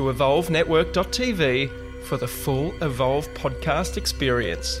to evolvenetwork.tv for the full Evolve podcast experience.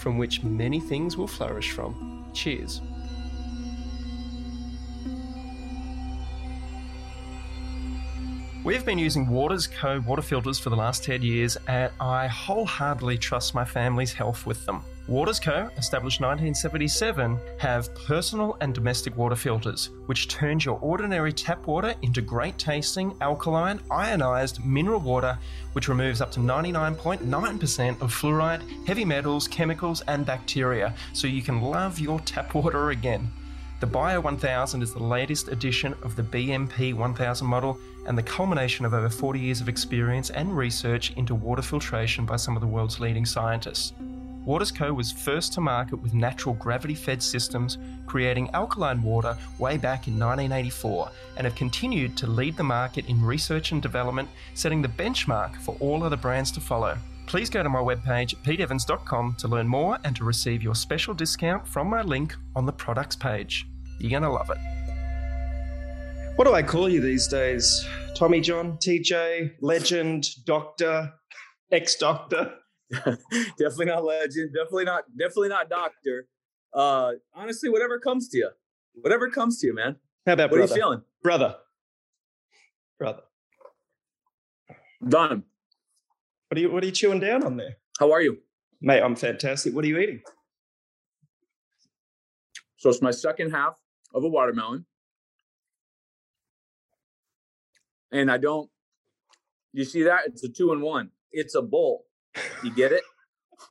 from which many things will flourish from. Cheers. We've been using Waters Co. water filters for the last 10 years, and I wholeheartedly trust my family's health with them. Waters Co., established 1977, have personal and domestic water filters, which turns your ordinary tap water into great tasting, alkaline, ionized mineral water, which removes up to 99.9% of fluoride, heavy metals, chemicals, and bacteria, so you can love your tap water again. The Bio 1000 is the latest edition of the BMP 1000 model and the culmination of over 40 years of experience and research into water filtration by some of the world's leading scientists. Waters Co. was first to market with natural gravity fed systems, creating alkaline water way back in 1984, and have continued to lead the market in research and development, setting the benchmark for all other brands to follow. Please go to my webpage, peteevans.com, to learn more and to receive your special discount from my link on the products page. You're going to love it. What do I call you these days? Tommy John, TJ, legend, doctor, ex doctor? definitely not legend. Definitely not. Definitely not doctor. Uh, honestly, whatever comes to you, whatever comes to you, man. How about what brother? are you feeling, brother? Brother. Done. What are you What are you chewing down on there? How are you, mate? I'm fantastic. What are you eating? So it's my second half of a watermelon, and I don't. You see that? It's a two and one. It's a bowl. You get it?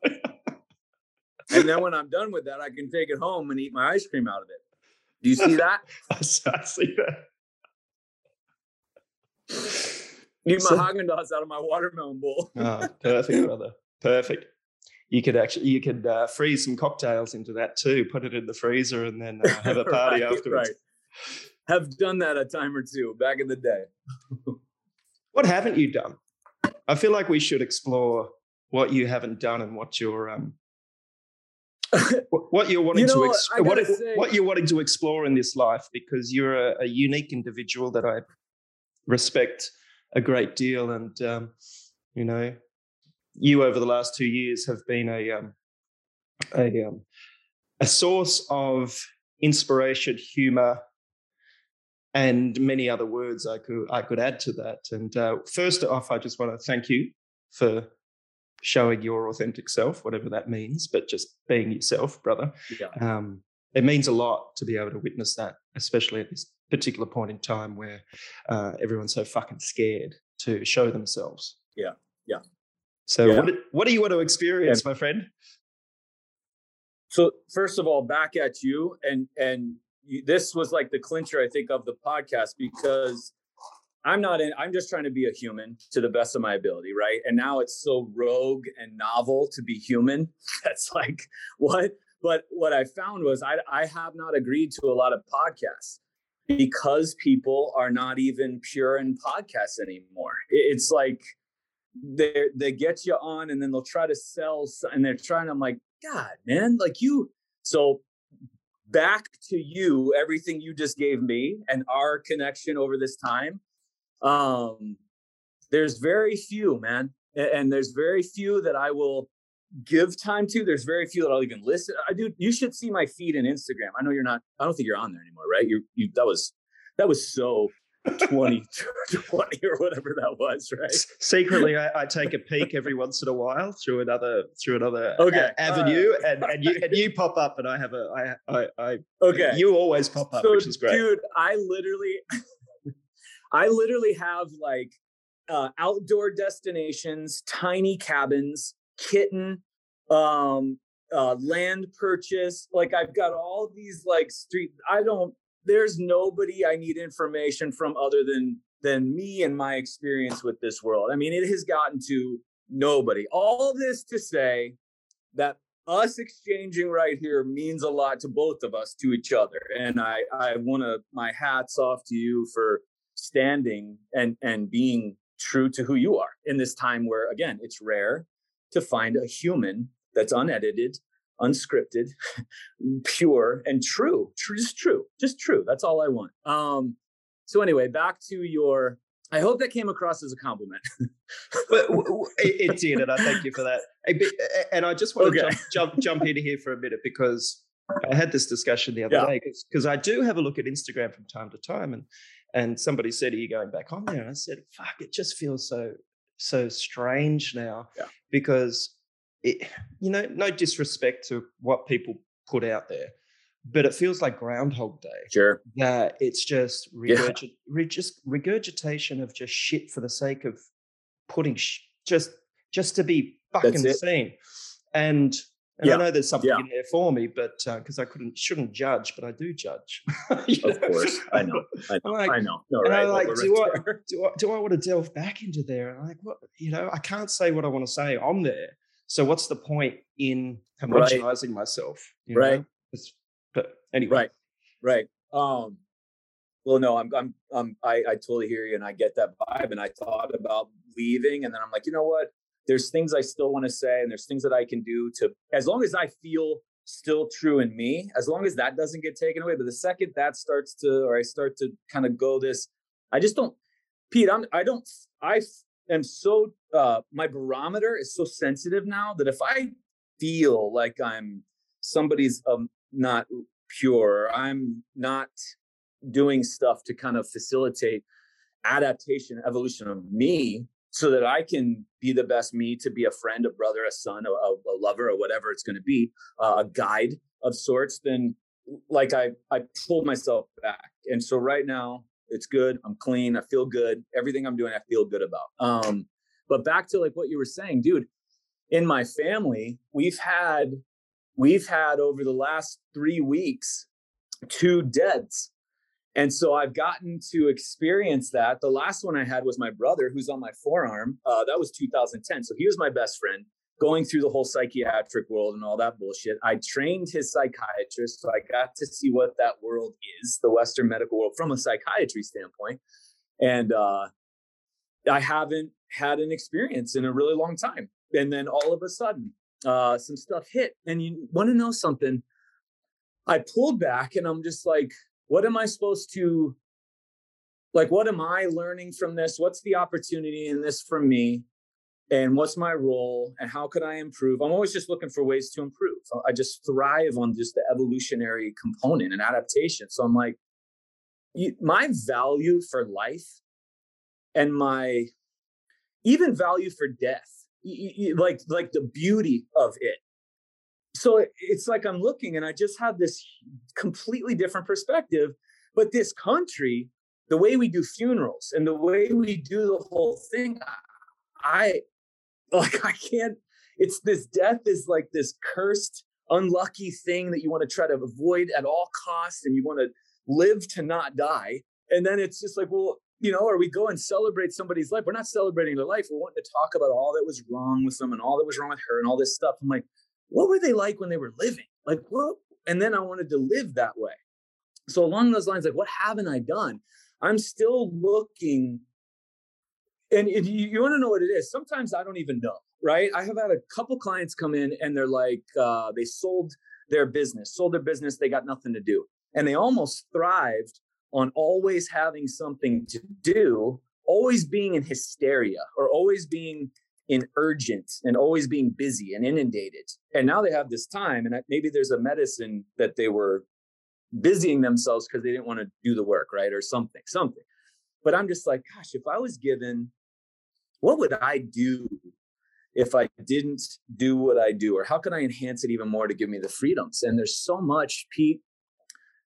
and then when I'm done with that, I can take it home and eat my ice cream out of it. Do you see that? I see that. Eat my Haagen Dazs out of my watermelon bowl. oh, perfect, brother. Perfect. You could actually you could uh, freeze some cocktails into that too. Put it in the freezer and then uh, have a party right, afterwards. Right. Have done that a time or two back in the day. what haven't you done? I feel like we should explore what you haven't done and what you're um what you're wanting you know, to ex- what, say, what you're wanting to explore in this life because you're a, a unique individual that I respect a great deal and um, you know you over the last two years have been a um, a um, a source of inspiration, humor, and many other words I could I could add to that. And uh, first off, I just want to thank you for showing your authentic self, whatever that means, but just being yourself, brother. Yeah. Um, it means a lot to be able to witness that, especially at this particular point in time where uh, everyone's so fucking scared to show themselves. Yeah. Yeah. So yeah. what what do you want to experience, yeah. my friend? So first of all, back at you, and and you, this was like the clincher, I think, of the podcast because I'm not in, I'm just trying to be a human to the best of my ability, right? And now it's so rogue and novel to be human. That's like what? But what I found was I, I have not agreed to a lot of podcasts because people are not even pure in podcasts anymore. It's like they they get you on and then they'll try to sell and they're trying. I'm like, God, man, like you. So back to you, everything you just gave me and our connection over this time um there's very few man and there's very few that i will give time to there's very few that i'll even listen i do you should see my feed in instagram i know you're not i don't think you're on there anymore right you you that was that was so 20, 20 or whatever that was, right? Secretly, I, I, take a peek every once in a while through another through another okay. a- avenue, uh, and, and you and you pop up, and I have a I I, I okay. You always pop up, so, which is great, dude. I literally, I literally have like uh, outdoor destinations, tiny cabins, kitten, um, uh, land purchase. Like I've got all these like street. I don't there's nobody I need information from other than than me and my experience with this world. I mean, it has gotten to nobody. All this to say that us exchanging right here means a lot to both of us to each other. And I I want to my hats off to you for standing and and being true to who you are in this time where again, it's rare to find a human that's unedited unscripted, pure, and true. Just true. Just true. That's all I want. Um, so anyway, back to your. I hope that came across as a compliment. but it, it, did, and I thank you for that. And I just want okay. to jump, jump jump in here for a minute because I had this discussion the other yeah. day because I do have a look at Instagram from time to time, and and somebody said, "Are you going back on there?" And I said, "Fuck, it just feels so so strange now yeah. because it, you know, no disrespect to what people put out there, but it feels like Groundhog Day. Sure. That it's just regurgit, yeah. re- just regurgitation of just shit for the sake of putting sh- just just to be fucking seen. And and yeah. I know there's something yeah. in there for me, but because uh, I couldn't shouldn't judge, but I do judge. of course, I know. I know. Like, I know. No, right, like, do, I, do I do I want to delve back into there? And I'm like, what? You know, I can't say what I want to say on there. So what's the point in homogenizing right. myself? right. but anyway. Right. Right. Um, well, no, I'm, I'm, I'm, I, I totally hear you, and I get that vibe. And I thought about leaving, and then I'm like, you know what? There's things I still want to say, and there's things that I can do to, as long as I feel still true in me, as long as that doesn't get taken away. But the second that starts to, or I start to kind of go this, I just don't, Pete. I'm, I don't, I am so uh, my barometer is so sensitive now that if I feel like I'm somebody's um, not pure, I'm not doing stuff to kind of facilitate adaptation, evolution of me, so that I can be the best me to be a friend, a brother, a son, a, a lover, or whatever it's going to be, uh, a guide of sorts. Then, like I, I pulled myself back, and so right now it's good. I'm clean. I feel good. Everything I'm doing, I feel good about. Um, but back to like what you were saying, dude, in my family, we've had we've had over the last 3 weeks two deaths. And so I've gotten to experience that. The last one I had was my brother, who's on my forearm. Uh, that was 2010. So he was my best friend going through the whole psychiatric world and all that bullshit. I trained his psychiatrist, so I got to see what that world is, the Western medical world, from a psychiatry standpoint. And uh, I haven't had an experience in a really long time. And then all of a sudden, uh, some stuff hit. And you want to know something? I pulled back and I'm just like, what am I supposed to, like, what am I learning from this? What's the opportunity in this for me? And what's my role? And how could I improve? I'm always just looking for ways to improve. I just thrive on just the evolutionary component and adaptation. So I'm like, my value for life and my even value for death like like the beauty of it so it's like i'm looking and i just have this completely different perspective but this country the way we do funerals and the way we do the whole thing i like i can't it's this death is like this cursed unlucky thing that you want to try to avoid at all costs and you want to live to not die and then it's just like well you know, or we go and celebrate somebody's life. We're not celebrating their life. We're wanting to talk about all that was wrong with them and all that was wrong with her and all this stuff. I'm like, what were they like when they were living? Like, what? And then I wanted to live that way. So along those lines, like, what haven't I done? I'm still looking. And if you, you want to know what it is, sometimes I don't even know, right? I have had a couple clients come in and they're like, uh, they sold their business, sold their business, they got nothing to do. And they almost thrived on always having something to do, always being in hysteria or always being in urgent and always being busy and inundated. And now they have this time, and maybe there's a medicine that they were busying themselves because they didn't want to do the work, right? Or something, something. But I'm just like, gosh, if I was given, what would I do if I didn't do what I do? Or how can I enhance it even more to give me the freedoms? And there's so much, Pete.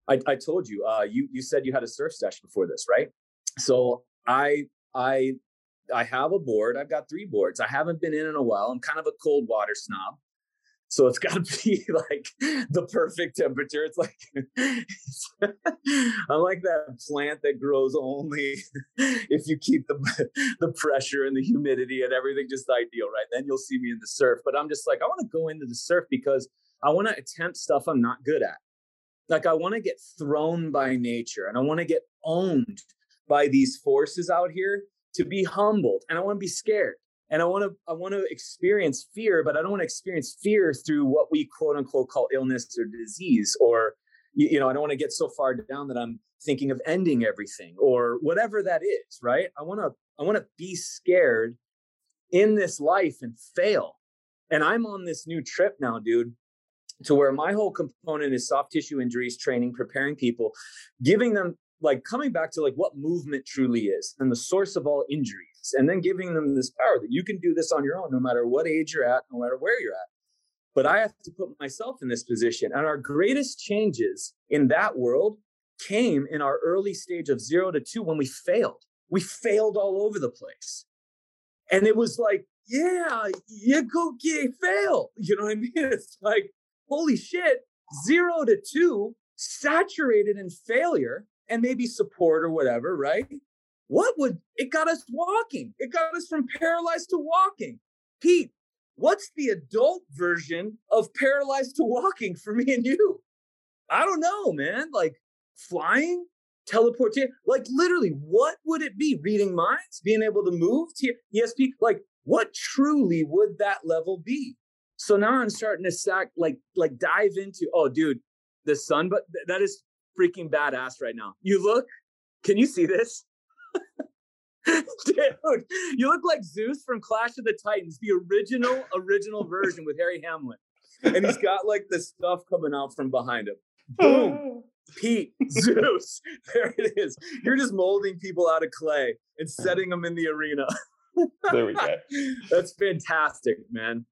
I, I told you, uh, you you said you had a surf session before this, right? So I I I have a board. I've got three boards. I haven't been in in a while. I'm kind of a cold water snob. So it's got to be like the perfect temperature. It's like I'm like that plant that grows only if you keep the the pressure and the humidity and everything just ideal, right? Then you'll see me in the surf. But I'm just like I want to go into the surf because I want to attempt stuff I'm not good at. Like I want to get thrown by nature and I want to get owned by these forces out here to be humbled and I want to be scared and I want to I want to experience fear, but I don't want to experience fear through what we quote unquote call illness or disease, or you, know I don't want to get so far down that I'm thinking of ending everything or whatever that is. Right? I want to I want to be scared in this life and fail. And I'm on this new trip now, dude, to where my whole component is soft tissue injuries training, preparing people, giving them like coming back to like what movement truly is and the source of all injuries and then giving them this power that you can do this on your own no matter what age you're at no matter where you're at. But i have to put myself in this position and our greatest changes in that world came in our early stage of 0 to 2 when we failed. We failed all over the place. And it was like yeah you go get fail you know what i mean? It's like holy shit 0 to 2 saturated in failure and maybe support or whatever, right? What would it got us walking? It got us from paralyzed to walking. Pete, what's the adult version of paralyzed to walking for me and you? I don't know, man. Like flying, teleporting, like literally, what would it be? Reading minds, being able to move, to ESP, like what truly would that level be? So now I'm starting to sack, like, like dive into, oh, dude, the sun, but that is freaking badass right now. You look, can you see this? Dude, you look like Zeus from Clash of the Titans, the original, original version with Harry Hamlin. And he's got like the stuff coming out from behind him. Boom. Pete, Zeus. There it is. You're just molding people out of clay and setting them in the arena. there we go. That's fantastic, man.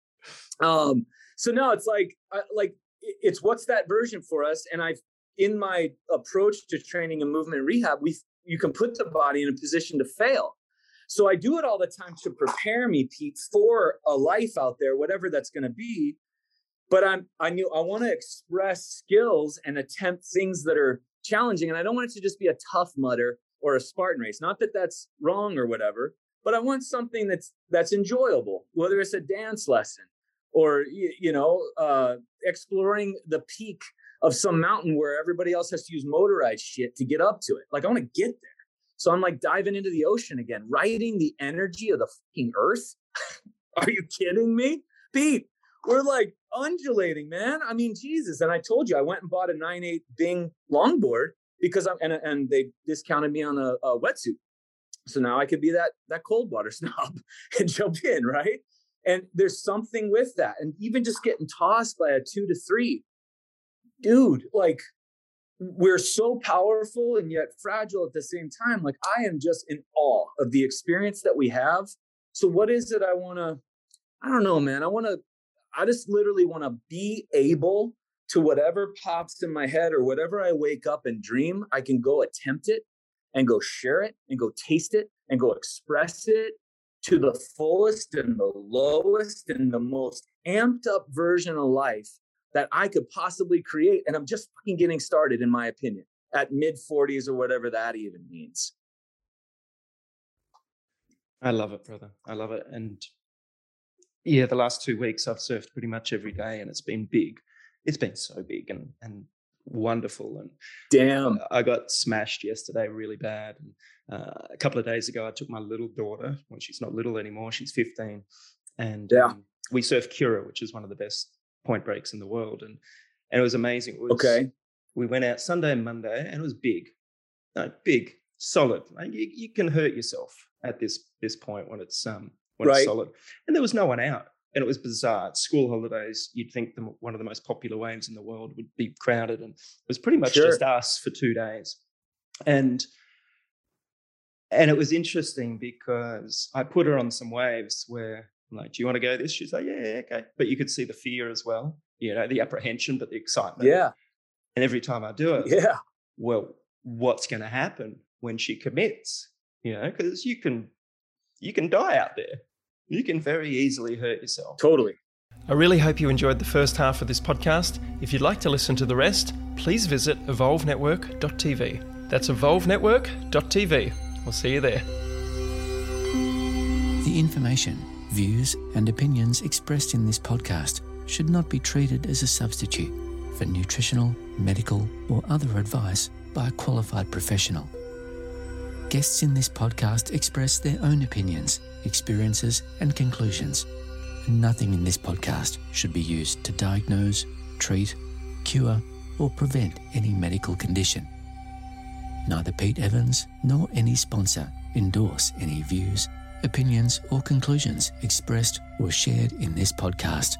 Um, so now it's like, uh, like it's what's that version for us? And I've in my approach to training and movement rehab, we you can put the body in a position to fail. So I do it all the time to prepare me, Pete, for a life out there, whatever that's going to be. But I'm I knew I want to express skills and attempt things that are challenging, and I don't want it to just be a tough mudder or a Spartan race. Not that that's wrong or whatever, but I want something that's that's enjoyable, whether it's a dance lesson or you, you know uh, exploring the peak of some mountain where everybody else has to use motorized shit to get up to it. Like I want to get there. So I'm like diving into the ocean again, riding the energy of the fucking earth. Are you kidding me? Pete, we're like undulating, man. I mean, Jesus. And I told you I went and bought a 9.8 Bing longboard because I'm and, and they discounted me on a, a wetsuit. So now I could be that that cold water snob and jump in, right? And there's something with that. And even just getting tossed by a two to three dude, like we're so powerful and yet fragile at the same time. Like I am just in awe of the experience that we have. So what is it I want to I don't know, man. I want to I just literally want to be able to whatever pops in my head or whatever I wake up and dream, I can go attempt it and go share it and go taste it and go express it to the fullest and the lowest and the most amped up version of life that I could possibly create. And I'm just fucking getting started, in my opinion, at mid 40s or whatever that even means. I love it, brother. I love it. And yeah, the last two weeks I've surfed pretty much every day and it's been big. It's been so big and, and wonderful. And damn, I got smashed yesterday really bad. And uh, a couple of days ago, I took my little daughter. Well, she's not little anymore. She's 15. And yeah. Um, we surf Kirra, which is one of the best point breaks in the world, and and it was amazing. It was, okay, we went out Sunday and Monday, and it was big, no, big, solid. Like you, you can hurt yourself at this this point when it's um when right. it's solid, and there was no one out. And it was bizarre. At school holidays, you'd think the, one of the most popular waves in the world would be crowded, and it was pretty much sure. just us for two days. And And it was interesting because I put her on some waves where I'm like, do you want to go this? She's like, yeah, yeah, okay. But you could see the fear as well, you know, the apprehension, but the excitement. Yeah. And every time I do it, Yeah. well, what's going to happen when she commits? You know, because you can, you can die out there. You can very easily hurt yourself. Totally. I really hope you enjoyed the first half of this podcast. If you'd like to listen to the rest, please visit evolvenetwork.tv. That's evolvenetwork.tv. We'll see you there. The information, views, and opinions expressed in this podcast should not be treated as a substitute for nutritional, medical, or other advice by a qualified professional. Guests in this podcast express their own opinions, experiences, and conclusions. Nothing in this podcast should be used to diagnose, treat, cure, or prevent any medical condition. Neither Pete Evans nor any sponsor endorse any views, opinions, or conclusions expressed or shared in this podcast.